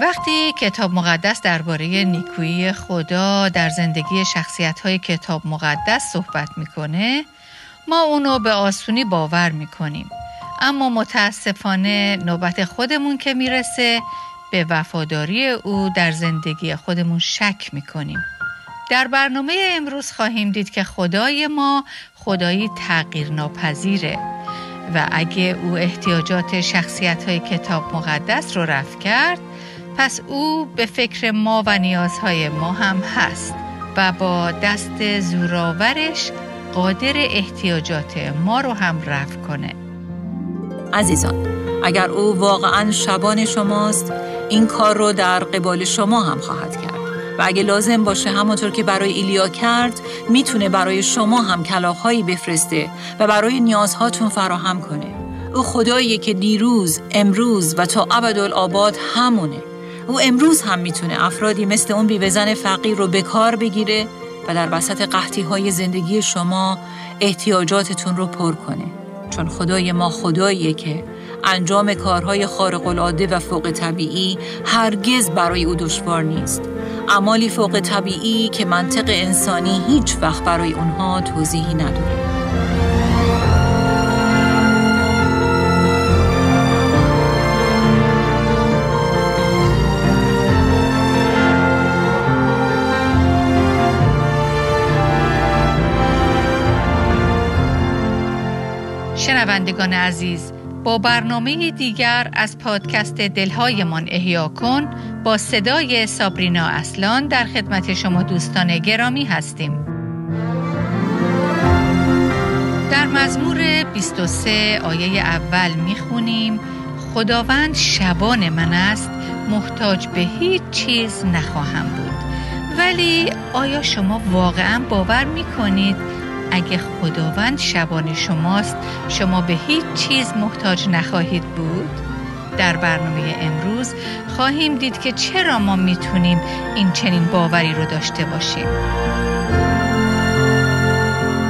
وقتی کتاب مقدس درباره نیکویی خدا در زندگی شخصیت های کتاب مقدس صحبت می‌کنه ما اونو به آسونی باور می‌کنیم. اما متاسفانه نوبت خودمون که می‌رسه به وفاداری او در زندگی خودمون شک می‌کنیم. در برنامه امروز خواهیم دید که خدای ما خدایی تغییر ناپذیره و اگه او احتیاجات شخصیت های کتاب مقدس رو رفت کرد پس او به فکر ما و نیازهای ما هم هست و با دست زوراورش قادر احتیاجات ما رو هم رفع کنه. عزیزان اگر او واقعا شبان شماست این کار رو در قبال شما هم خواهد کرد. و اگه لازم باشه همونطور که برای ایلیا کرد می‌تونه برای شما هم کلاخهایی بفرسته و برای نیازهاتون فراهم کنه. او خداییه که دیروز، امروز و تا ابدالآباد همونه. او امروز هم می‌تونه افرادی مثل اون بیوزن فقیر رو به کار بگیره و در وسط قحطی های زندگی شما احتیاجاتتون رو پر کنه. چون خدای ما خداییه که انجام کارهای خارق العاده و فوق طبیعی هرگز برای او دشوار نیست. اعمالی فوق طبیعی که منطق انسانی هیچ وقت برای اونها توضیحی نداره. شنوندگان عزیز با برنامه دیگر از پادکست دلهایمان احیا کن با صدای سابرینا اصلان در خدمت شما دوستان گرامی هستیم. در مزمور 23 آیه اول می‌خونیم خداوند شبان من است محتاج به هیچ چیز نخواهم بود. ولی آیا شما واقعا باور می‌کنید اگه خداوند شبان شماست شما به هیچ چیز محتاج نخواهید بود؟ در برنامه امروز خواهیم دید که چرا ما می‌تونیم این چنین باوری رو داشته باشیم.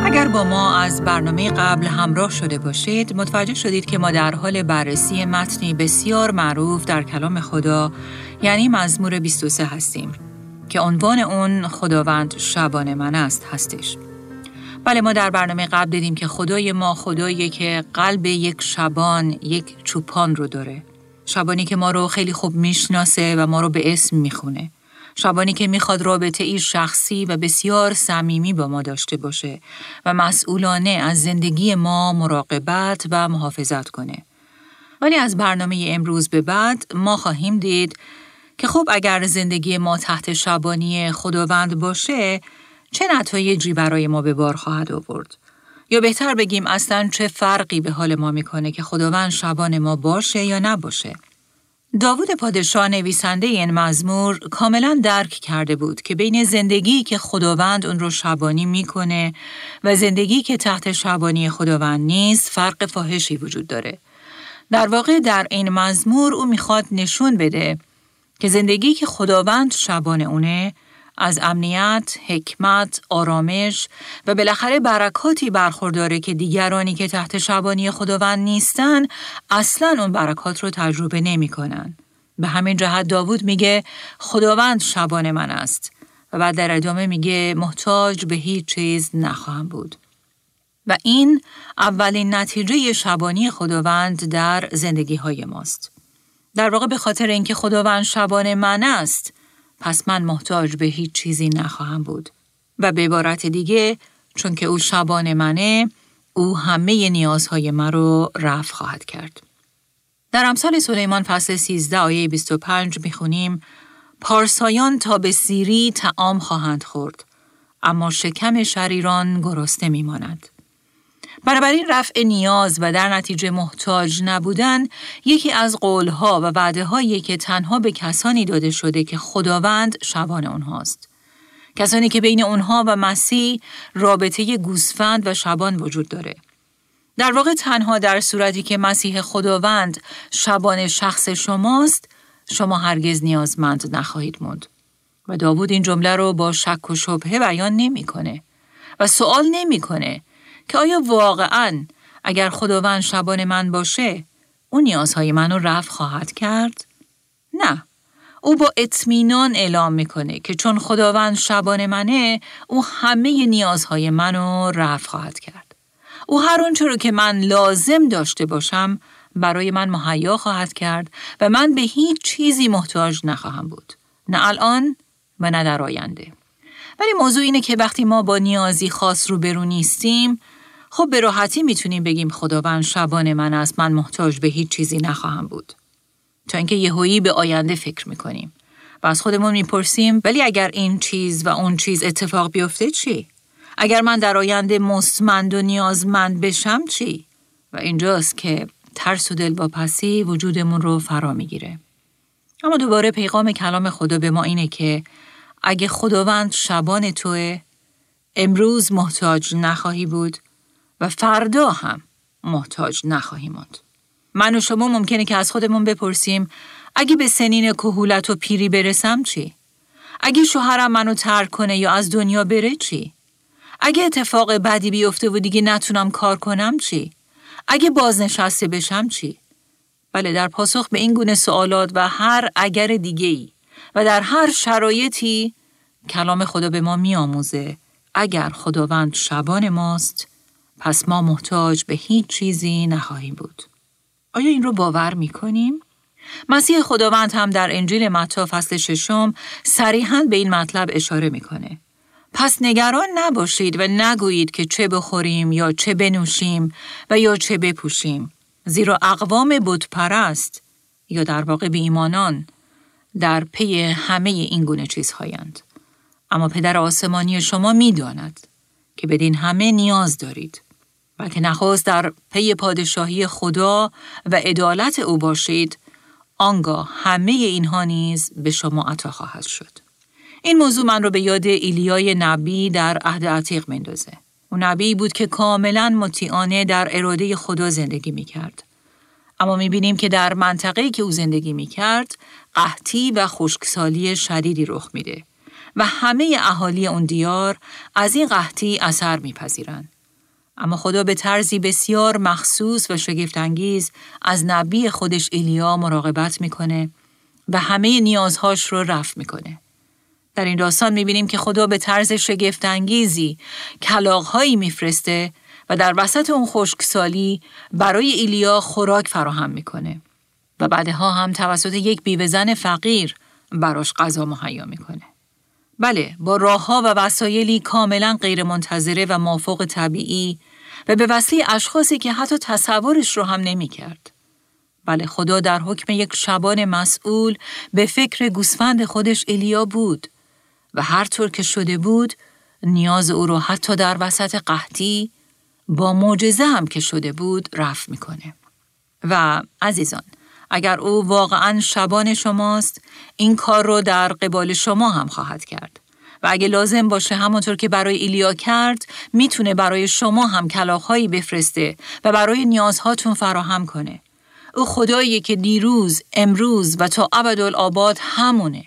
اگر با ما از برنامه قبل همراه شده باشید متوجه شدید که ما در حال بررسی متنی بسیار معروف در کلام خدا یعنی مزمور 23 هستیم که عنوان اون خداوند شبان من است هستش. بله ما در برنامه قبل دیدیم که خدای ما خدایی که قلب یک شبان یک چوپان رو داره. شبانی که ما رو خیلی خوب می‌شناسه و ما رو به اسم می‌خونه. شبانی که می‌خواد رابطه ای شخصی و بسیار صمیمی با ما داشته باشه و مسئولانه از زندگی ما مراقبت و محافظت کنه. ولی از برنامه امروز به بعد ما خواهیم دید که خب اگر زندگی ما تحت شبانی خداوند باشه چه نتایجی برای ما به بار خواهد آورد؟ یا بهتر بگیم اصلا چه فرقی به حال ما می‌کنه که خداوند شبان ما باشه یا نباشه؟ داوود پادشاه نویسنده این مزمور کاملا درک کرده بود که بین زندگی که خداوند اون رو شبانی می‌کنه و زندگی که تحت شبانی خداوند نیست فرق فاحشی وجود داره. در واقع در این مزمور او می‌خواد نشون بده که زندگی که خداوند شبان اونه از امنیت، حکمت، آرامش و بالاخره برکاتی برخورداره که دیگرانی که تحت شبانی خداوند نیستن اصلا اون برکات رو تجربه نمی کنن. به همین جهت داوود میگه خداوند شبان من است و بعد در ادامه میگه محتاج به هیچ چیز نخواهم بود. و این اولین نتیجه شبانی خداوند در زندگی های ماست. در واقع به خاطر اینکه خداوند شبان من است، پس من محتاج به هیچ چیزی نخواهم بود. و به عبارت دیگه چون که او شبان منه او همه نیازهای من رو رفع خواهد کرد. در امثال سلیمان فصل 13 آیه 25 می‌خونیم پارسایان تا به سیری تعام خواهند خورد اما شکم شریران گرسنه میماند. بنابراین رفع نیاز و در نتیجه محتاج نبودن یکی از قولها و وعده هایی که تنها به کسانی داده شده که خداوند شبان اونهاست. کسانی که بین اونها و مسیح رابطه گوسفند و شبان وجود داره. در واقع تنها در صورتی که مسیح خداوند شبان شخص شماست، شما هرگز نیازمند نخواهید موند. و داوود این جمله رو با شک و شبهه بیان نمی‌کنه و سوال نمی‌کنه که آیا واقعا اگر خداوند شبان من باشه اون نیازهای منو رفع خواهد کرد؟ نه او با اطمینان اعلام می‌کنه که چون خداوند شبان منه او همه نیازهای منو رفع خواهد کرد. او هر آنچه رو که من لازم داشته باشم برای من مهیا خواهد کرد و من به هیچ چیزی محتاج نخواهم بود. نه الان و نه در آینده. ولی موضوع اینه که وقتی ما با نیازی خاص رو برو نیستیم خب به راحتی می‌تونیم بگیم خداوند شبان من است من محتاج به هیچ چیزی نخواهم بود. تا اینکه یهویی به آینده فکر می‌کنیم و از خودمون می‌پرسیم ولی اگر این چیز و اون چیز اتفاق بیفته چی؟ اگر من در آینده مستمند و نیازمند بشم چی؟ و اینجاست که ترس و دلواپسی وجودمون رو فرا می‌گیره. اما دوباره پیغام کلام خدا به ما اینه که اگه خداوند شبان توه امروز محتاج نخواهی بود و فردا هم محتاج نخواهی ماند. من و شما ممکنه که از خودمون بپرسیم اگه به سنین کهولت و پیری برسم چی؟ اگه شوهرم منو ترک کنه یا از دنیا بره چی؟ اگه اتفاق بدی بیفته و دیگه نتونم کار کنم چی؟ اگه بازنشسته بشم چی؟ بله در پاسخ به این گونه سوالات و هر اگر دیگه ای و در هر شرایطی کلام خدا به ما میآموزه اگر خداوند شبان ماست پس ما محتاج به هیچ چیزی نخواهیم بود. آیا این رو باور می کنیم؟ مسیح خداوند هم در انجیل متا فصل ششم صریحا به این مطلب اشاره می‌کنه. پس نگران نباشید و نگویید که چه بخوریم یا چه بنوشیم و یا چه بپوشیم. زیرا اقوام پرست یا در واقع ایمانان در پی همه این گونه چیزهایند. اما پدر آسمانی شما می‌داند که بدین همه نیاز دارید. که نخواست در پی پادشاهی خدا و عدالت او باشید آنگاه همه اینها نیز به شما عطا خواهد شد. این موضوع من رو به یاد ایلیای نبی در عهد عتیق مندازه. او نبی بود که کاملا مطیعانه در اراده خدا زندگی می کرد. اما می بینیم که در منطقه‌ای که او زندگی می کرد قحطی و خشکسالی شدیدی رخ میده و همه اهالی اون دیار از این قحطی اثر میپذیرند. اما خدا به طرزی بسیار مخصوص و شگفتانگیز از نبی خودش ایلیا مراقبت می‌کنه و همه نیازهاش رو رفع می‌کنه. در این داستان می‌بینیم که خدا به طرز شگفتانگیزی کلاغهایی میفرسته و در وسط اون خشکسالی برای ایلیا خوراک فراهم می‌کنه و بعدها هم توسط یک بیوهزن فقیر براش غذا مهیا می‌کنه. بله با راهها و وسایلی کاملا غیرمنتظره و مافوق طبیعی و به وسیله اشخاصی که حتی تصورش رو هم نمی کرد. بله خدا در حکم یک شبان مسئول به فکر گوسفند خودش الیا بود و هر طور که شده بود نیاز او رو حتی در وسط قحطی با معجزه هم که شده بود رفت می‌کنه. و عزیزان اگر او واقعا شبان شماست این کار رو در قبال شما هم خواهد کرد. و اگه لازم باشه همونطور که برای ایلیا کرد می‌تونه برای شما هم کلاخهایی بفرسته و برای نیازهاتون فراهم کنه. او خداییه که دیروز، امروز و تا ابدالآباد همونه.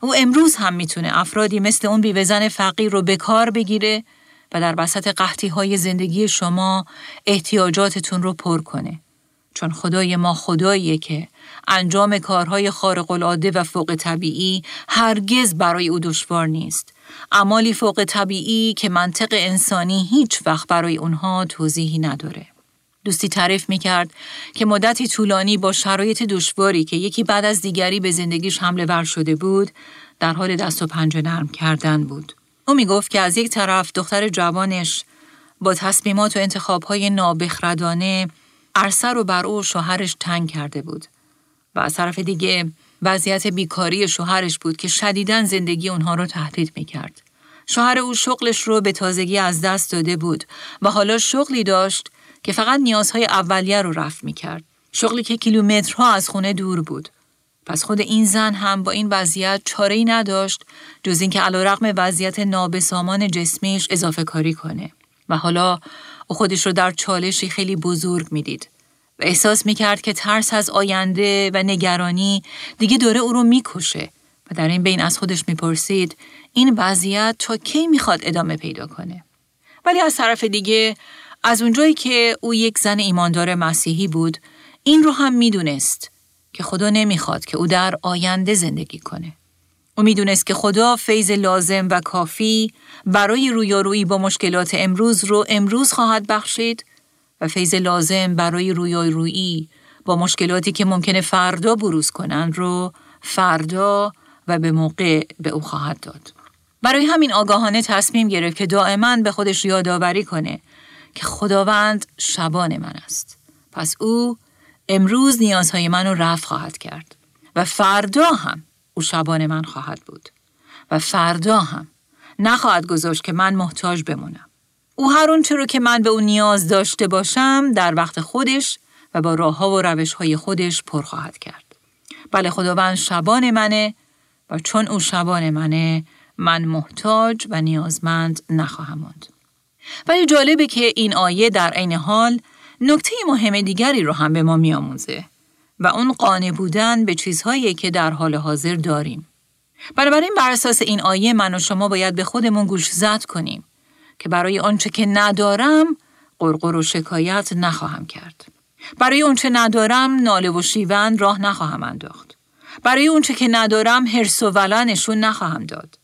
او امروز هم می‌تونه افرادی مثل اون بیوزن فقیر رو به کار بگیره و در وسط قحطی های زندگی شما احتیاجاتتون رو پر کنه. چون خدای ما خداییه که انجام کارهای خارق العاده و فوق طبیعی هرگز برای او دشوار نیست. اعمالی فوق طبیعی که منطق انسانی هیچ وقت برای اونها توضیحی نداره. دوستی تعریف می کرد که مدتی طولانی با شرایط دشواری که یکی بعد از دیگری به زندگیش حمله ور شده بود در حال دست و پنجه نرم کردن بود. او می گفت که از یک طرف دختر جوانش با تصمیمات و انتخابهای نابخردانه عرصه رو بر او شوهرش تنگ کرده بود و از طرف دیگه وضعیت بیکاری شوهرش بود که شدیداً زندگی اونها رو تهدید می کرد. شوهر او شغلش رو به تازگی از دست داده بود و حالا شغلی داشت که فقط نیازهای اولیه رو رفت می کرد. شغلی که کیلومترها از خونه دور بود. پس خود این زن هم با این وضعیت چاره ای نداشت جز اینکه علیرغم وضعیت نابسامان جسمیش اضافه کاری کنه و حالا او خودش رو در چالشی خیلی بزرگ می‌دید و احساس می‌کرد که ترس از آینده و نگرانی دیگه داره او رو می‌کشه و در این بین از خودش می‌پرسید این وضعیت تا کی می‌خواد ادامه پیدا کنه ولی از طرف دیگه از اونجایی که او یک زن ایماندار مسیحی بود این رو هم می‌دونست که خدا نمی‌خواد که او در آینده زندگی کنه. او می‌دونست که خدا فیض لازم و کافی برای رویارویی با مشکلات امروز رو امروز خواهد بخشید و فیض لازم برای رویارویی با مشکلاتی که ممکنه فردا بروز کنند رو فردا و به موقع به او خواهد داد. برای همین آگاهانه تصمیم گرفت که دائما به خودش یادآوری کنه که خداوند شبان من است. پس او امروز نیازهای من رو رفع خواهد کرد و فردا هم او شبان من خواهد بود و فردا هم نخواهد گذاشت که من محتاج بمونم. او هر اون رو که من به او نیاز داشته باشم در وقت خودش و با راه ها و روش های خودش پر خواهد کرد. بله خداوند شبان منه و چون او شبان منه من محتاج و نیازمند نخواهم ماند. ولی جالبه که این آیه در عین حال نکته مهم دیگری رو هم به ما میآموزه و اون قانع بودن به چیزهایی که در حال حاضر داریم. بنابراین بر اساس این آیه من و شما باید به خودمون گوش زد کنیم که برای آنچه که ندارم قرقر و شکایت نخواهم کرد. برای اونچه ندارم ناله و شیون راه نخواهم انداخت. برای اونچه که ندارم هرس و ولا نشون نخواهم داد.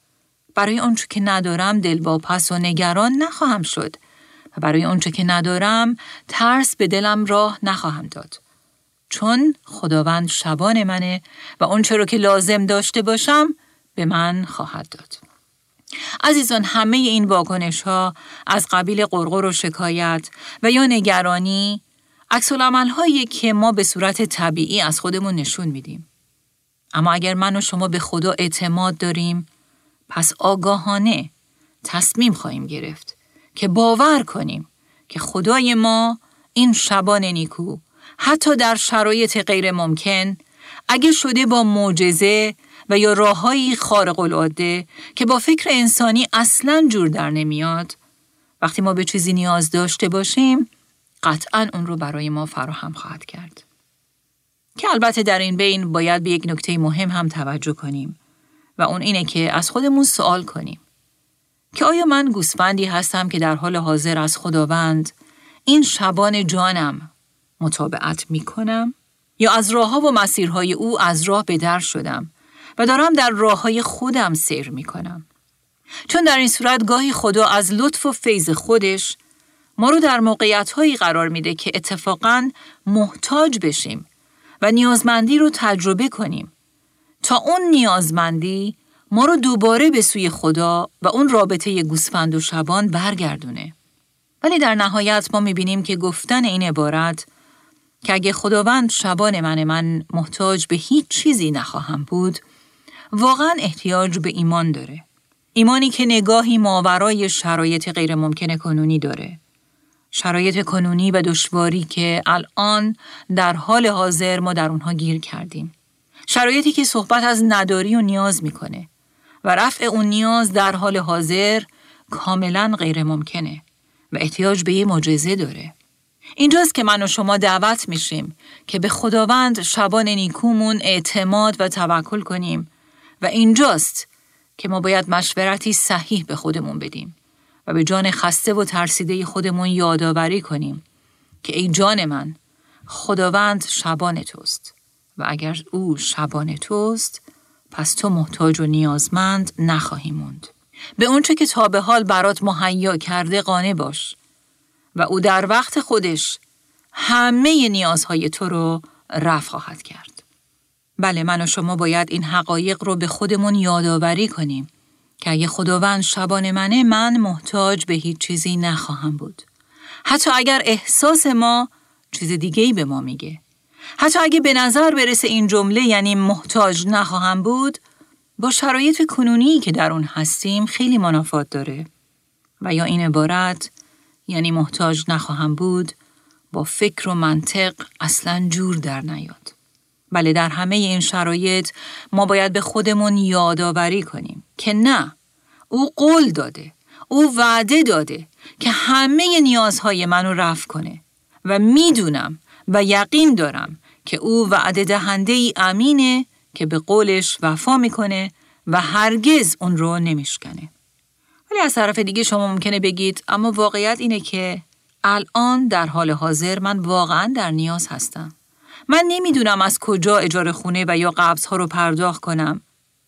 برای اونچه که ندارم دلواپس و نگران نخواهم شد و برای اونچه که ندارم ترس به دلم راه نخواهم داد. چون خداوند شبان منه و اونچه رو که لازم داشته باشم به من خواهد داد. عزیزان همه این واکنش ها از قبیل قرقر و شکایت و یا نگرانی عکس هایی که ما به صورت طبیعی از خودمون نشون میدیم. اما اگر من و شما به خدا اعتماد داریم پس آگاهانه تصمیم خواهیم گرفت که باور کنیم که خدای ما این شبان نیکو حتی در شرایط غیر ممکن اگه شده با معجزه و یا راههایی خارق العاده که با فکر انسانی اصلا جور در نمیاد. وقتی ما به چیزی نیاز داشته باشیم قطعا اون رو برای ما فراهم خواهد کرد. که البته در این بین باید به یک نکته مهم هم توجه کنیم و اون اینه که از خودمون سوال کنیم. که آیا من گوسفندی هستم که در حال حاضر از خداوند این شبان جانم مطابقت می کنم؟ یا از راه و مسیرهای او از راه به در شدم؟ و دارم در راه های خودم سیر می کنم. چون در این صورت گاهی خدا از لطف و فیض خودش ما رو در موقعیت هایی قرار میده که اتفاقا محتاج بشیم و نیازمندی رو تجربه کنیم تا اون نیازمندی ما رو دوباره به سوی خدا و اون رابطه گوسفند و شبان برگردونه. ولی در نهایت ما می‌بینیم که گفتن این عبارت که اگه خداوند شبان من من محتاج به هیچ چیزی نخواهم بود واقعا احتیاج به ایمان داره. ایمانی که نگاهی ماورای شرایط غیر ممکن کنونی داره. شرایط کنونی و دشواری که الان در حال حاضر ما در اونها گیر کردیم. شرایطی که صحبت از نداری و نیاز می‌کنه و رفع اون نیاز در حال حاضر کاملا غیر ممکنه و احتیاج به یه معجزه داره. اینجاست که من و شما دعوت میشیم که به خداوند شبان نیکومون اعتماد و توکل کنیم و اینجاست که ما باید مشورتی صحیح به خودمون بدیم و به جان خسته و ترسیده خودمون یادآوری کنیم که ای جان من خداوند شبان توست و اگر او شبان توست پس تو محتاج و نیازمند نخواهی موند. به اونچه که تا به حال برات مهیا کرده قانع باش و او در وقت خودش همه نیازهای تو رو رفع خواهد کرد. بله من و شما باید این حقایق رو به خودمون یادآوری کنیم که اگه خداوند شبان منه من محتاج به هیچ چیزی نخواهم بود. حتی اگر احساس ما چیز دیگه ای به ما میگه. حتی اگه به نظر برسه این جمله یعنی محتاج نخواهم بود با شرایط کنونی که در اون هستیم خیلی منافات داره و یا این عبارت یعنی محتاج نخواهم بود با فکر و منطق اصلا جور در نیاد. بله در همه این شرایط ما باید به خودمون یادآوری کنیم که نه او قول داده او وعده داده که همه نیازهای منو رفع کنه و می‌دونم و یقین دارم که او وعده دهنده ای امینه که به قولش وفا می‌کنه و هرگز اون رو نمیشکنه. ولی از طرف دیگه شما ممکنه بگید اما واقعیت اینه که الان در حال حاضر من واقعا در نیاز هستم من نمی‌دونم از کجا اجاره خونه و یا قبض ها رو پرداخت کنم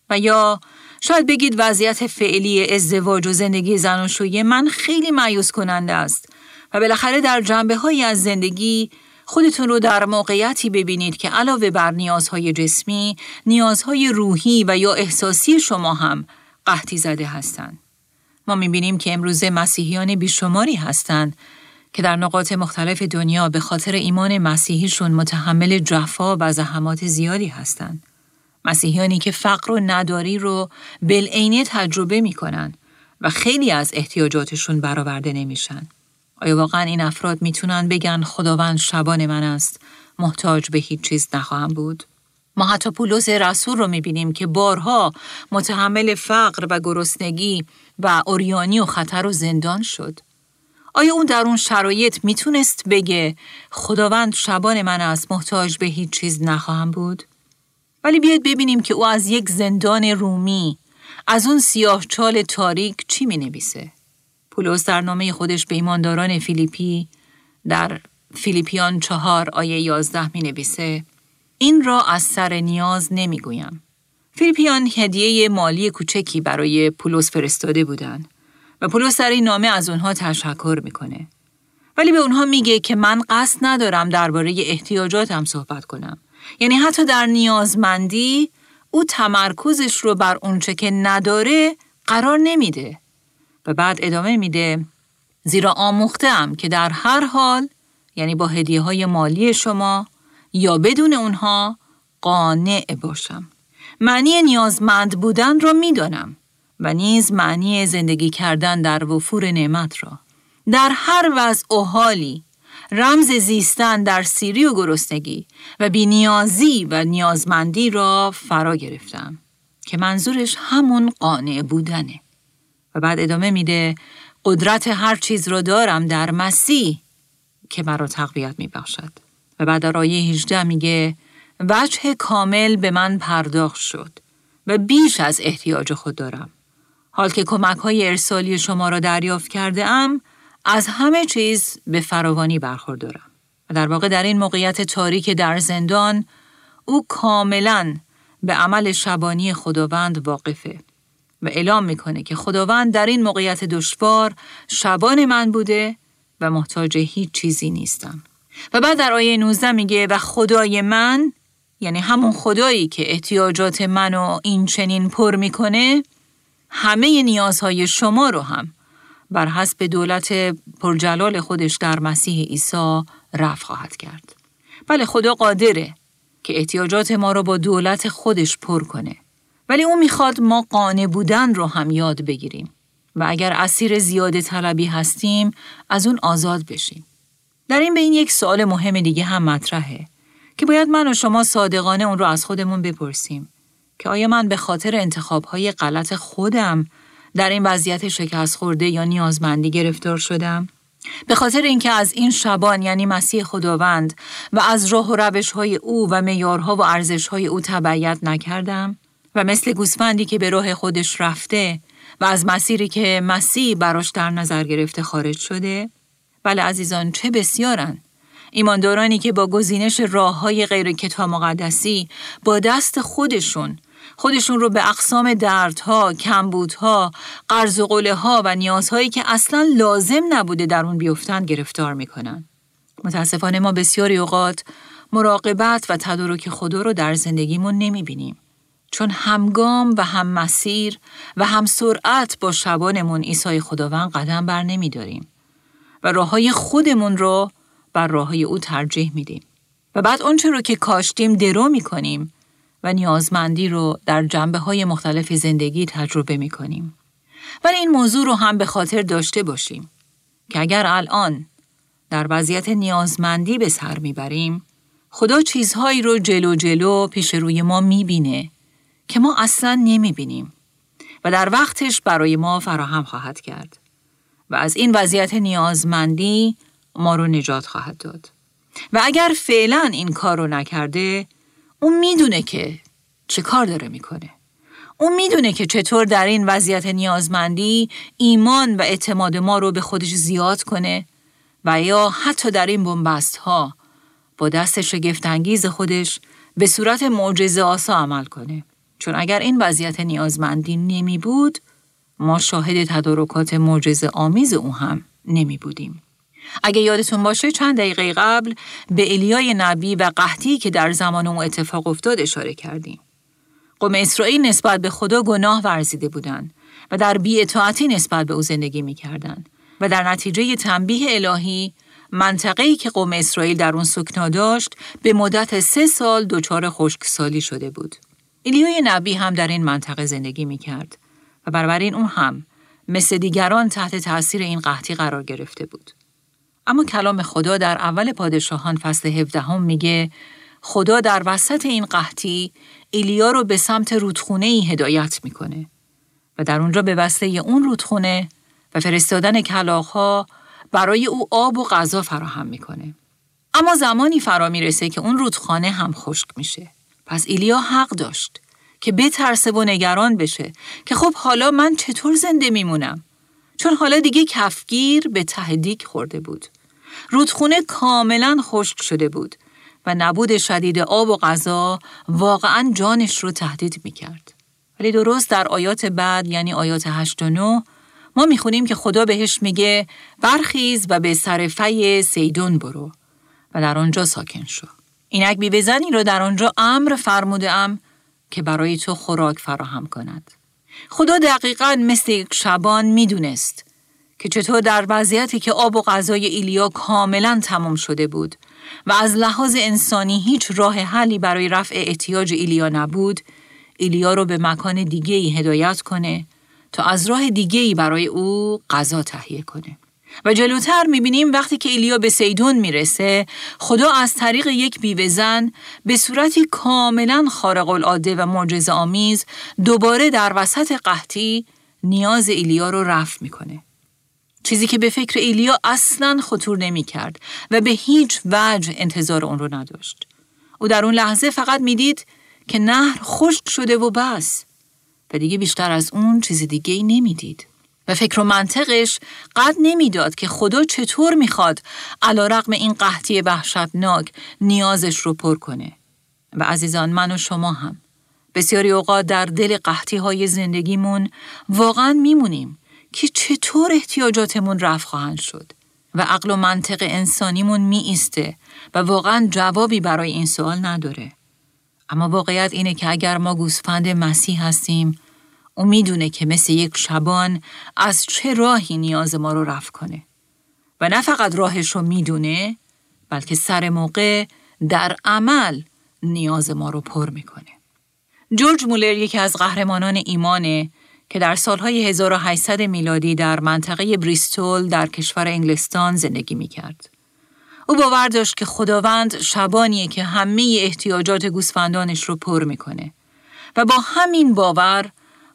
و یا شاید بگید وضعیت فعلی ازدواج و زندگی زناشویی من خیلی معیوس کننده است و بالاخره در جنبه هایی از زندگی خودتون رو در موقعیتی ببینید که علاوه بر نیازهای جسمی، نیازهای روحی و یا احساسی شما هم قحطی زده هستند. ما می‌بینیم که امروز مسیحیان بیشماری هستند که در نقاط مختلف دنیا به خاطر ایمان مسیحیشون متحمل جفا و زحمات زیادی هستند. مسیحیانی که فقر و نداری رو بلعینه تجربه می‌کنن و خیلی از احتیاجاتشون برآورده نمیشن. آیا واقعا این افراد می‌تونن بگن خداوند شبان من است محتاج به هیچ چیز نخواهم بود؟ ما حتی پولس رسول رو می‌بینیم که بارها متحمل فقر و گرسنگی و اوریانی و خطر و زندان شد. آیا اون در اون شرایط می‌تونست بگه خداوند شبان من است محتاج به هیچ چیز نخواهم بود؟ ولی بیاید ببینیم که او از یک زندان رومی از اون سیاه چال تاریک چی می نویسه؟ پولس در نامه خودش به ایمانداران فیلیپی در فیلیپیان چهار آیه یازده می نویسه این را از سر نیاز نمی گویم. فیلیپیان هدیه مالی کوچکی برای پولس فرستاده بودند و پولس در این نامه از اونها تشکر می‌کنه. ولی به اونها میگه که من قصد ندارم درباره احتیاجاتم صحبت کنم. یعنی حتی در نیازمندی او تمرکزش رو بر اونچه که نداره قرار نمیده. و بعد ادامه میده زیرا آموختم که در هر حال یعنی با هدیه های مالی شما یا بدون اونها قانع باشم. معنی نیازمند بودن را می‌دانم و نیز معنی زندگی کردن در وفور نعمت را. در هر وضع و حالی رمز زیستن در سیری و گرسنگی و بینیازی و نیازمندی را فرا گرفتم که منظورش همون قانع بودنه. و بعد ادامه میده قدرت هر چیز را دارم در مسیح که مرا تقویت می بخشد. و بعد در آیه 18 میگه وجه کامل به من پرداخت شد و بیش از احتیاج خود دارم. حال که کمک های ارسالی شما را دریافت کرده ام از همه چیز به فراوانی برخوردارم. و در واقع در این موقعیت تاریک در زندان او کاملا به عمل شبانی خداوند واقفه و اعلام می‌کنه که خداوند در این موقعیت دشوار شبان من بوده و محتاج هیچ چیزی نیستم. و بعد در آیه 19 میگه و خدای من یعنی همون خدایی که احتیاجات منو این چنین پر می‌کنه همه نیازهای شما رو هم بر حسب دولت پرجلال خودش در مسیح عیسی رفع خواهد کرد. بله خدا قادره که احتیاجات ما رو با دولت خودش پر کنه. ولی او می‌خواد ما قانع بودن رو هم یاد بگیریم و اگر اسیر زیاده طلبی هستیم از اون آزاد بشیم. در این بین یک سوال مهم دیگه هم مطرحه که باید من و شما صادقانه اون رو از خودمون بپرسیم که آیا من به خاطر انتخابهای غلط خودم در این وضعیت شکست خورده یا نیازمندی گرفتار شدم؟ به خاطر اینکه از این شبان یعنی مسیح خداوند و از راه و روش های او و میارها و ارزش های او تبعیت نکردم و مثل گوسفندی که به راه خودش رفته و از مسیری که مسیح براش در نظر گرفته خارج شده بله عزیزان چه بسیارن ایماندارانی که با گزینش راه های غیر کتاب مقدسی با دست خودشون خودشون رو به اقسام دردها، کمبودها، قرض و قله ها و نیازهایی که اصلا لازم نبوده در اون بیفتن گرفتار می‌کنن. متاسفانه ما بسیاری اوقات مراقبت و تدارک خدا رو در زندگیمون نمی‌بینیم. چون همگام و هم مسیر و هم سرعت با شبانمون ایسای خداوند قدم بر نمیداریم و راه های خودمون رو بر راه های او ترجیح میدیم. و بعد اونچه رو که کاشتیم درو می‌کنیم و نیازمندی رو در جنبه های مختلف زندگی تجربه می کنیم. ولی این موضوع رو هم به خاطر داشته باشیم که اگر الان در وضعیت نیازمندی به سر می‌بریم خدا چیزهایی رو جلو جلو پیش روی ما می‌بینه که ما اصلا نمی‌بینیم و در وقتش برای ما فراهم خواهد کرد و از این وضعیت نیازمندی ما رو نجات خواهد داد. و اگر فعلا این کار رو نکرده اون می‌دونه که چه کار داره می‌کنه. اون می‌دونه که چطور در این وضعیت نیازمندی ایمان و اعتماد ما رو به خودش زیاد کنه و یا حتی در این بنبست ها با دست شگفتانگیز خودش به صورت معجزه آسا عمل کنه. چون اگر این وضعیت نیازمندی نمی بود، ما شاهد تدارکات معجزه آمیز او هم نمی بودیم. اگه یادتون باشه چند دقیقه قبل به الیای نبی و قحطی که در زمان او اتفاق افتاد اشاره کردیم. قوم اسرائیل نسبت به خدا گناه ورزیده بودند و در بیاطاعتی نسبت به او زندگی می‌کردند و در نتیجه تنبیه الهی منطقه‌ای که قوم اسرائیل در اون سکنا داشت به مدت سه سال دچار خشکسالی شده بود. الیای نبی هم در این منطقه زندگی می‌کرد و بنابراین اون هم مثل دیگران تحت تاثیر این قحطی قرار گرفته بود. اما کلام خدا در اول پادشاهان فصل 17 هم میگه خدا در وسط این قحطی ایلیا رو به سمت رودخونه ای هدایت می‌کنه و در اونجا به وسیله اون رودخونه و فرستادن کلاغها برای او آب و غذا فراهم می‌کنه. اما زمانی فرا می‌رسه که اون رودخانه هم خشک میشه. پس ایلیا حق داشت که بترسه و نگران بشه که خب حالا من چطور زنده میمونم؟ چون حالا دیگه کفگیر به تهدیک خورده بود. رودخونه کاملا خشک شده بود و نبود شدید آب و غذا واقعا جانش رو تهدید می کرد. ولی درست در آیات بعد یعنی آیات 8 و 9 ما می‌خونیم که خدا بهش میگه برخیز و به سرفه سیدون برو و در آنجا ساکن شو. اینک بی بزنی رو در آنجا امر فرموده ام که برای تو خوراک فراهم کند. خدا دقیقا مثل یک شبان می‌دونست که چطور در وضعیتی که آب و غذای ایلیا کاملا تمام شده بود و از لحاظ انسانی هیچ راه حلی برای رفع احتیاج ایلیا نبود، ایلیا رو به مکان دیگه ای هدایت کنه تا از راه دیگه ای برای او غذا تهیه کنه. و جلوتر می‌بینیم وقتی که ایلیا به سیدون می‌رسه خدا از طریق یک بیوه به صورتی کاملا خارق العاده و معجزه آمیز دوباره در وسط قحطی نیاز ایلیا رو رفع می‌کنه. چیزی که به فکر ایلیا اصلا خطور نمی کرد و به هیچ وجه انتظار اون رو نداشت. او در اون لحظه فقط می‌دید که نهر خشک شده و بس و دیگه بیشتر از اون چیز دیگه ای نمی‌دید. و فکر و منطقش قد نمی‌داد که خدا چطور می‌خواد علا رقم این قحطی وحشتناک نیازش رو پر کنه. و عزیزان من و شما هم بسیاری اوقات در دل قحطی های زندگیمون واقعا میمونیم که چطور احتیاجاتمون رفع خواهند شد و عقل و منطق انسانیمون می ایسته و واقعا جوابی برای این سوال نداره. اما واقعیت اینه که اگر ما گوسفند مسیح هستیم او می‌دونه که مثل یک شبان از چه راهی نیاز ما رو رفع کنه. و نه فقط راهش رو می‌دونه بلکه سر موقع در عمل نیاز ما رو پر می‌کنه. جورج مولر یکی از قهرمانان ایمانه که در سالهای 1800 میلادی در منطقه بریستول در کشور انگلستان زندگی می کرد. او باور داشت که خداوند شبانیه که همه احتیاجات گوسفندانش رو پر می‌کنه و با همین باور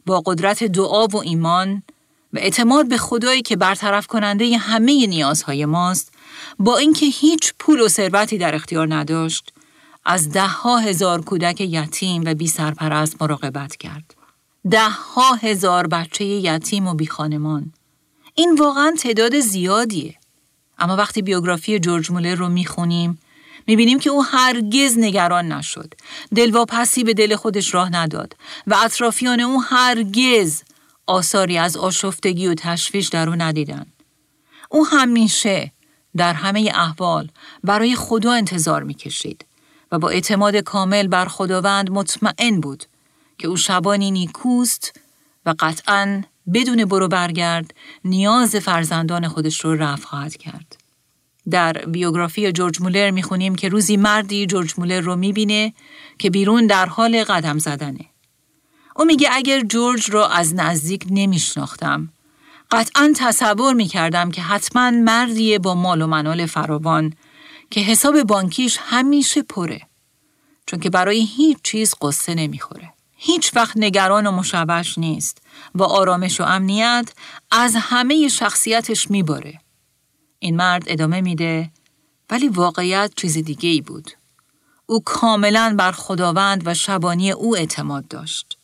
با قدرت دعا و ایمان و اعتماد به خدایی که برطرف کننده همه نیازهای ماست با اینکه هیچ پول و ثروتی در اختیار نداشت از ده ها هزار کودک یتیم و بی سرپرست مراقبت کرد. ده ها هزار بچه یتیم و بیخانمان. این واقعا تعداد زیادیه. اما وقتی بیوگرافی جورج مولر رو می‌خونیم می‌بینیم که او هرگز نگران نشد. دلواپسی به دل خودش راه نداد و اطرافیان او هرگز آثاری از آشفتگی و تشویش در او ندیدن. او همیشه در همه احوال برای خدا انتظار می‌کشید و با اعتماد کامل بر خداوند مطمئن بود که او شبانی نیکوست و قطعا بدون برو برگرد نیاز فرزندان خودش رو رفع خواهد کرد. در بیوگرافی جورج مولر می‌خونیم که روزی مردی جورج مولر رو می‌بینه که بیرون در حال قدم زدنه. او میگه اگر جورج رو از نزدیک نمیشناختم قطعا تصور می‌کردم که حتما مردیه با مال و منال فراوان که حساب بانکیش همیشه پره چون که برای هیچ چیز قصه نمی‌خوره. هیچ وقت نگران و مشوش نیست و آرامش و امنیت از همه شخصیتش میباره. این مرد ادامه میده ولی واقعیت چیز دیگه ای بود. او کاملا بر خداوند و شبانی او اعتماد داشت.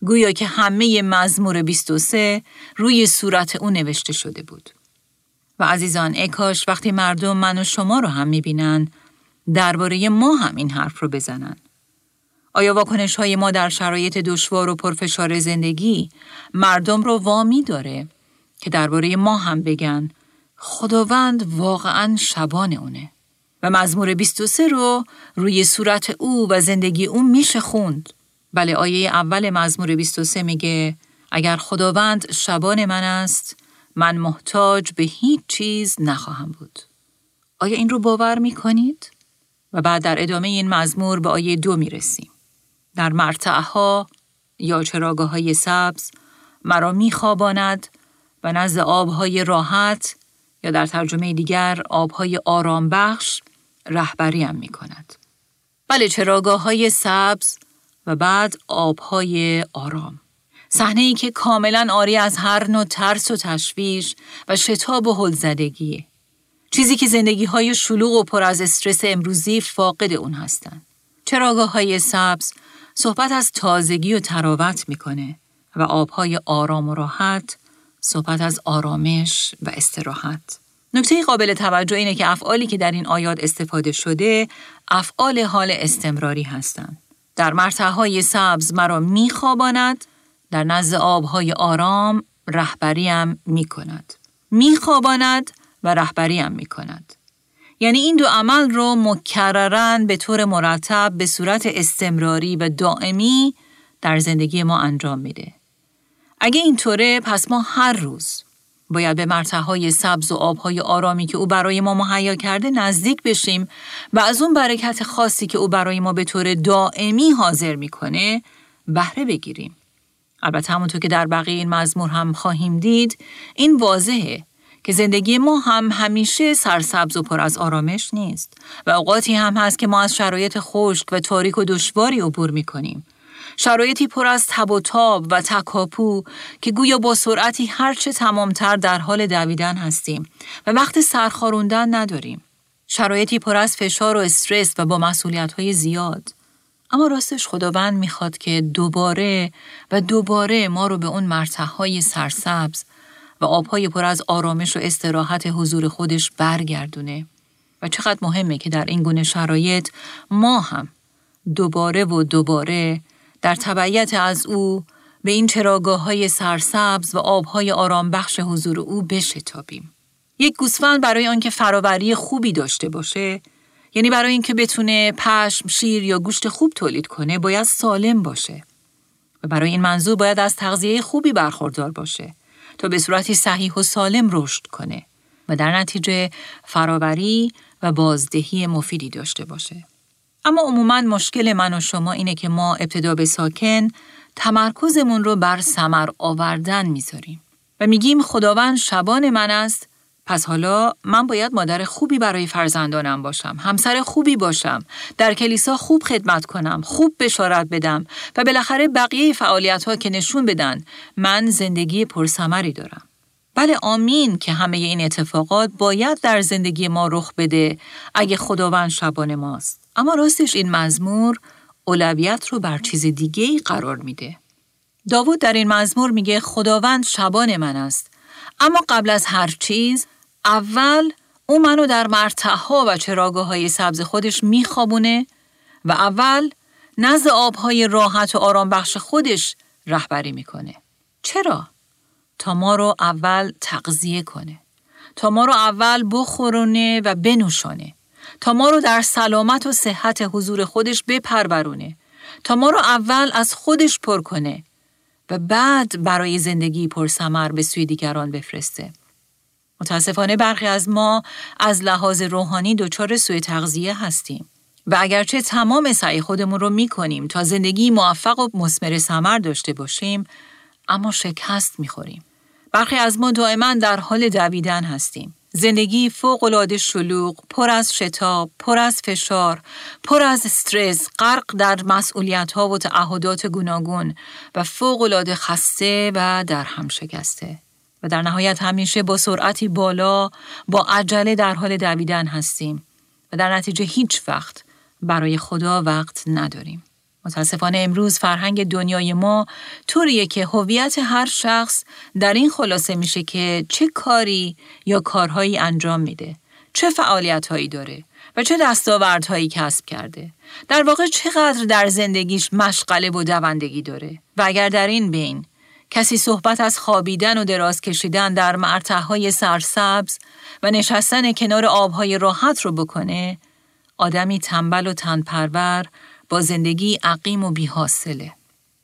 گویا که همه مزمور 23 روی صورت او نوشته شده بود. و عزیزان اکاش وقتی مردم من و شما رو هم می‌بینن درباره ما هم این حرف رو بزنن. آیا واکنش های ما در شرایط دشوار و پرفشار زندگی مردم رو وامی داره که درباره ما هم بگن خداوند واقعا شبان اونه و مزمور 23 رو روی صورت او و زندگی او میشه خوند. بله آیه اول مزمور 23 میگه اگر خداوند شبان من است من محتاج به هیچ چیز نخواهم بود. آیا این رو باور می کنید؟ و بعد در ادامه این مزمور به آیه دو می رسیم. در مرتعها یا چراگاه های سبز مرا می خواباند و نزد آبهای راحت یا در ترجمه دیگر آبهای آرام بخش رهبریم می کند. بله چراگاه های سبز و بعد آبهای آرام. صحنه ای که کاملا آری از هر نوع ترس و تشویش و شتاب و هلزدگیه. چیزی که زندگی های شلوغ و پر از استرس امروزی فاقد اون هستن. چراگاه های سبز صحبت از تازگی و تراوت می‌کنه و آبهای آرام و راحت صحبت از آرامش و استراحت. نکته قابل توجه اینه که افعالی که در این آیات استفاده شده افعال حال استمراری هستند. در مرتعهای سبز مرا میخواباند در نزد آبهای آرام رهبریم می کند. می خواباند و رهبریم می کند. یعنی این دو عمل رو مکررن به طور مرتب به صورت استمراری و دائمی در زندگی ما انجام میده. اگه اینطوره پس ما هر روز باید به مرتهای سبز و آبهای آرامی که او برای ما مهیا کرده نزدیک بشیم و از اون برکت خاصی که او برای ما به طور دائمی حاضر می‌کنه بهره بگیریم. البته همونطور که در بقیه این مزمور هم خواهیم دید این واضحه که زندگی ما هم همیشه سرسبز و پر از آرامش نیست و اوقاتی هم هست که ما از شرایط خشک و تاریک و دشواری عبور می کنیم. شرایطی پر از تب و تاب و تکاپو که گویا با سرعتی هرچه تمامتر در حال دویدن هستیم و وقت سرخاروندن نداریم. شرایطی پر از فشار و استرس و با مسئولیت های زیاد. اما راستش خداوند می‌خواد که دوباره و دوباره ما رو به اون مرتهای سرسبز و آبهای پر از آرامش و استراحت حضور خودش برگردونه و چقدر مهمه که در این گونه شرایط ما هم دوباره و دوباره در تبعیت از او به این چراگاه های سرسبز و آبهای آرام بخش حضور او بشتابیم. یک گوسفند برای آنکه فراوری خوبی داشته باشه یعنی برای اینکه بتونه پشم، شیر یا گوشت خوب تولید کنه باید سالم باشه. و برای این منظور باید از تغذیه خوبی برخوردار باشه تا به صورتی صحیح و سالم رشد کنه و در نتیجه فراوری و بازدهی مفیدی داشته باشه. اما عموما مشکل من و شما اینه که ما ابتدا به ساکن تمرکزمون رو بر سمر آوردن می‌ذاریم و میگیم خداوند شبان من است پس حالا من باید مادر خوبی برای فرزندانم باشم، همسر خوبی باشم، در کلیسا خوب خدمت کنم، خوب بشارت بدم و بالاخره بقیه فعالیت ها که نشون بدن من زندگی پرسمری دارم. بله آمین که همه این اتفاقات باید در زندگی ما رخ بده اگه خداوند شبان ماست. اما راستش این مزمور اولویت رو بر چیز دیگه ای قرار میده. داوود در این مزمور میگه خداوند شبان من است. اما قبل از هر چیز اول او منو در مرتعها و چراگاه های سبز خودش میخوابونه و اول نزد آبهای راحت و آرام بخش خودش رهبری می‌کنه. چرا؟ تا ما رو اول تغذیه کنه. تا ما رو اول بخورونه و بنوشانه. تا ما رو در سلامت و صحت حضور خودش بپرورونه. تا ما رو اول از خودش پر کنه و بعد برای زندگی پرسمر به سوی دیگران بفرسته. متاسفانه برخی از ما از لحاظ روحانی دچار سوء تغذیه هستیم و اگرچه تمام سعی خودمون رو می کنیم تا زندگی موفق و مسمر سمر داشته باشیم اما شکست می خوریم. برخی از ما دائما در حال دویدن هستیم. زندگی فوق شلوغ، پر از شتاب، پر از فشار، پر از استرس، غرق در مسئولیت ها و تعهدات گوناگون و فوق خسته و در هم شکسته. در نهایت همیشه با سرعتی بالا با عجله در حال دویدن هستیم و در نتیجه هیچ وقت برای خدا وقت نداریم. متاسفانه امروز فرهنگ دنیای ما طوریه که هویت هر شخص در این خلاصه میشه که چه کاری یا کارهایی انجام میده، چه فعالیت هایی داره و چه دستاوردهایی کسب کرده در واقع چقدر در زندگیش مشغله و دوندگی داره و اگر در این بین کسی صحبت از خوابیدن و دراز کشیدن در مرتعهای سرسبز و نشستن کنار آبهای راحت رو بکنه آدمی تنبل و تنپرور با زندگی عقیم و بیحاصله.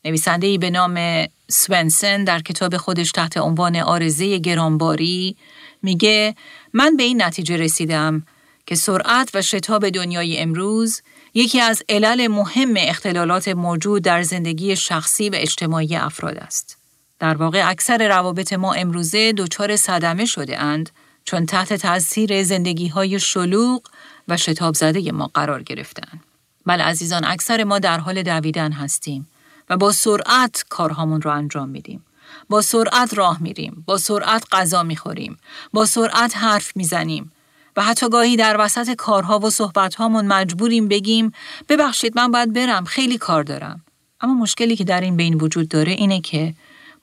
نویسنده به نام سونسن در کتاب خودش تحت عنوان آرزه گرانباری میگه من به این نتیجه رسیدم که سرعت و شتاب دنیای امروز یکی از علل مهم اختلالات موجود در زندگی شخصی و اجتماعی افراد است. در واقع اکثر روابط ما امروزه دچار صدمه شده اند چون تحت تاثیر زندگی های شلوغ و شتاب زده ما قرار گرفتن. بله عزیزان اکثر ما در حال دویدن هستیم و با سرعت کارهامون رو انجام میدیم. با سرعت راه میریم، با سرعت غذا می‌خوریم، با سرعت حرف می‌زنیم و حتی گاهی در وسط کارها و صحبتهامون مجبوریم بگیم ببخشید من باید برم خیلی کار دارم. اما مشکلی که در این بین وجود داره اینه که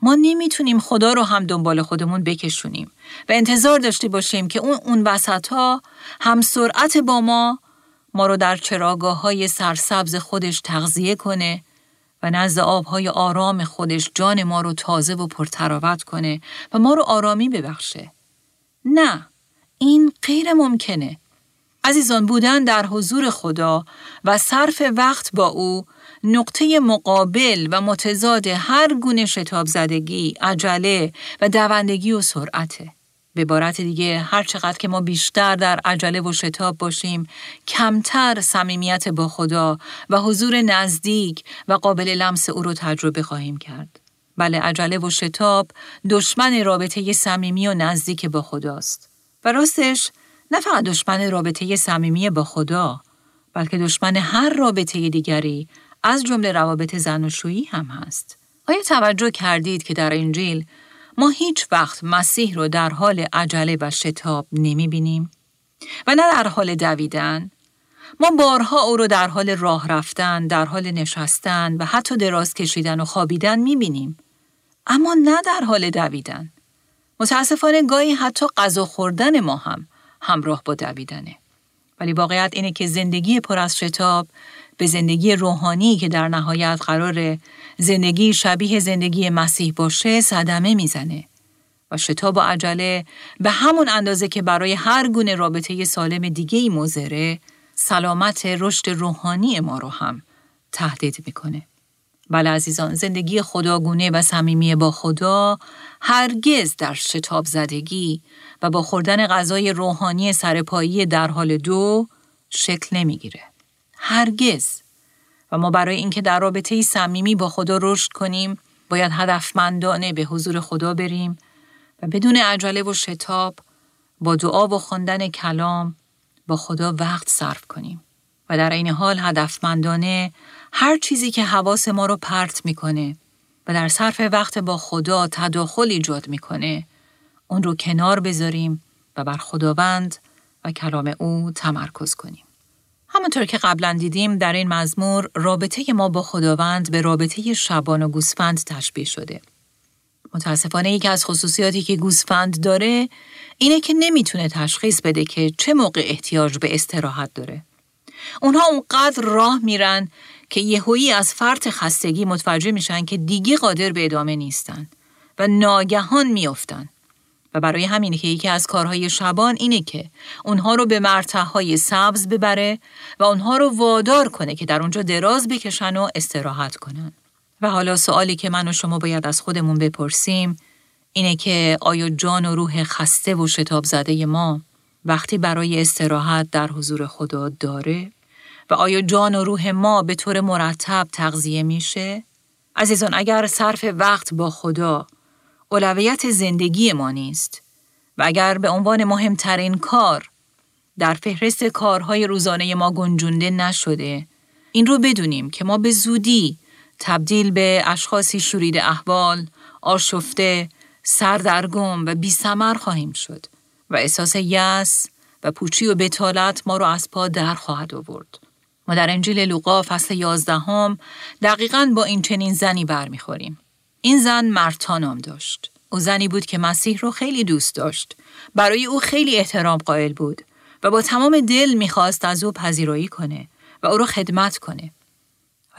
ما نمی‌تونیم خدا رو هم دنبال خودمون بکشونیم و انتظار داشته باشیم که اون اون وسط ها هم سرعت با ما ما رو در چراگاه های سرسبز خودش تغذیه کنه و نزد آبهای آرام خودش جان ما رو تازه و پرتراوت کنه و ما رو آرامی ببخشه. نه، این غیر ممکنه. عزیزان بودن در حضور خدا و صرف وقت با او نقطه مقابل و متضاد هر گونه شتاب زدگی، عجله و دوندگی و سرعته. به عبارت دیگه هر چقدر که ما بیشتر در عجله و شتاب باشیم کمتر صمیمیت با خدا و حضور نزدیک و قابل لمس او رو تجربه خواهیم کرد. بله عجله و شتاب دشمن رابطه صمیمی و نزدیک با خداست. و راستش نه فقط دشمن رابطه صمیمی با خدا بلکه دشمن هر رابطه دیگری از جمله روابط زن و شویی هم هست. آیا توجه کردید که در انجیل ما هیچ وقت مسیح رو در حال عجله و شتاب نمی بینیم؟ و نه در حال دویدن؟ ما بارها او رو در حال راه رفتن، در حال نشستن و حتی دراز کشیدن و خوابیدن می بینیم. اما نه در حال دویدن. متاسفانه گاهی حتی غذا خوردن ما هم همراه با دویدنه. ولی واقعیت اینه که زندگی پر از شتاب به زندگی روحانی که در نهایت قرار زندگی شبیه زندگی مسیح باشه صدمه می‌زنه و شتاب و عجله به همون اندازه که برای هر گونه رابطه سالم دیگه ای مزره سلامت رشد روحانی ما رو هم تهدید می‌کنه. بله عزیزان زندگی خداگونه و صمیمی با خدا هرگز در شتاب زدگی و با خوردن غذای روحانی سرپایی در حال دو شکل نمی‌گیره. هرگز و ما برای اینکه در رابطه صمیمی با خدا رشد کنیم باید هدفمندانه به حضور خدا بریم و بدون عجله و شتاب با دعا و خواندن کلام با خدا وقت صرف کنیم و در این حال هدفمندانه هر چیزی که حواس ما رو پرت می‌کنه و در صرف وقت با خدا تداخل ایجاد می‌کنه اون رو کنار بذاریم و بر خداوند و کلام او تمرکز کنیم. همانطور که قبلا دیدیم در این مزمور رابطه ما با خداوند به رابطه شبان و گوسفند تشبیه شده. متاسفانه یکی از خصوصیاتی که گوسفند داره اینه که نمی‌تونه تشخیص بده که چه موقع احتیاج به استراحت داره. اونها اونقدر راه میرن که یهویی از فرط خستگی متوجه میشن که دیگه قادر به ادامه نیستن و ناگهان میافتن. و برای همینه که یکی از کارهای شبان اینه که اونها رو به مرتعهای سبز ببره و اونها رو وادار کنه که در اونجا دراز بکشن و استراحت کنن. و حالا سوالی که من و شما باید از خودمون بپرسیم اینه که آیا جان و روح خسته و شتاب زده ما وقتی برای استراحت در حضور خدا داره؟ و آیا جان و روح ما به طور مرتب تغذیه میشه؟ عزیزان اگر صرف وقت با خدا اولویت زندگی ما نیست و اگر به عنوان مهمترین کار در فهرست کارهای روزانه ما گنجونده نشده این رو بدونیم که ما به زودی تبدیل به اشخاصی شورید احوال، آشفته، سردرگم و بی خواهیم شد و احساس یس و پوچی و بتالت ما رو از پا در خواهد آورد. ما در انجیل لوقا فصل یازدهم دقیقا با این چنین زنی برمیخوریم. این زن مرتا نام داشت. او زنی بود که مسیح رو خیلی دوست داشت. برای او خیلی احترام قائل بود و با تمام دل می‌خواست از او پذیرایی کنه و او را خدمت کنه.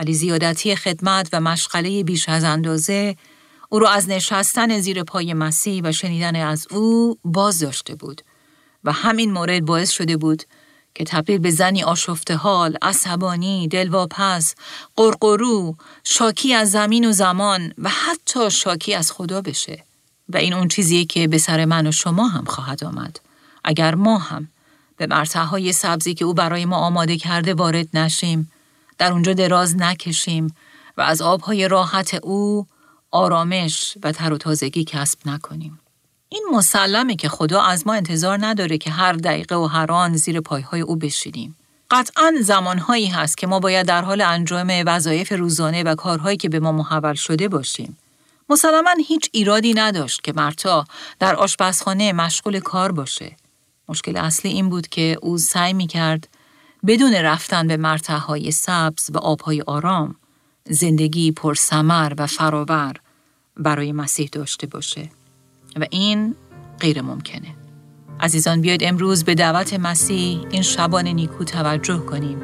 ولی زیادتی خدمت و مشغله بیش از اندازه او را از نشستن زیر پای مسیح و شنیدن از او باز داشته بود و همین مورد باعث شده بود که تبدیل به زنی آشفته حال، عصبانی، دلواپس، قرقرو، شاکی از زمین و زمان و حتی شاکی از خدا بشه. و این اون چیزیه که به سر من و شما هم خواهد آمد. اگر ما هم به مرتعهای سبزی که او برای ما آماده کرده وارد نشیم، در اونجا دراز نکشیم و از آبهای راحت او آرامش و تر و تازگی کسب نکنیم. این مسلمه که خدا از ما انتظار نداره که هر دقیقه و هر آن زیر پایهای او بشینیم. قطعا زمانهایی هست که ما باید در حال انجام وظایف روزانه و کارهایی که به ما محول شده باشیم. مسلما هیچ ایرادی نداشت که مرتا در آشپزخانه مشغول کار باشه. مشکل اصلی این بود که او سعی می کرد بدون رفتن به مرتعهای سبز و آبهای آرام زندگی پرسمر و فراور برای مسیح داشته باشه و این غیر ممکنه. عزیزان بیاید امروز به دعوت مسیح این شبان نیکو توجه کنیم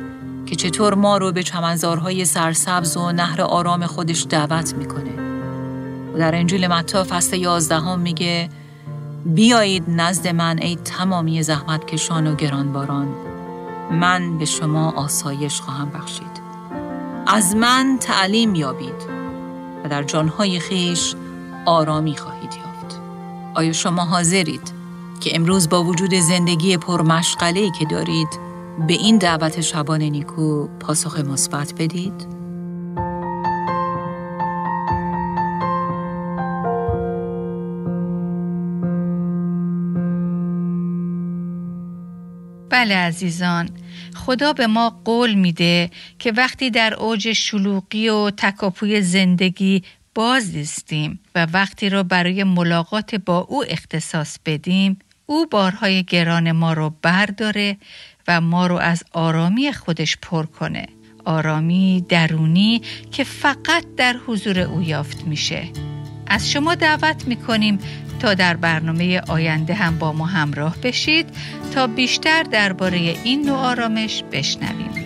که چطور ما رو به چمنزارهای سرسبز و نهر آرام خودش دعوت می‌کنه. و در انجیل متا فصل یازدهم میگه بیایید نزد من ای تمامی زحمت کشان و گرانباران من به شما آسایش خواهم بخشید. از من تعلیم یابید و در جانهای خیش آرامی خواهید. آیا شما حاضرید که امروز با وجود زندگی پرمشغله که دارید به این دعوت شبان نیکو پاسخ مثبت بدید؟ بله عزیزان خدا به ما قول میده که وقتی در اوج شلوغی و تکاپوی زندگی بازیستیم و وقتی رو برای ملاقات با او اختصاص بدیم او بارهای گران ما رو برداره و ما رو از آرامی خودش پر کنه آرامی درونی که فقط در حضور او یافت میشه از شما دعوت می‌کنیم تا در برنامه آینده هم با ما همراه بشید تا بیشتر درباره این نوع آرامش بشنویم.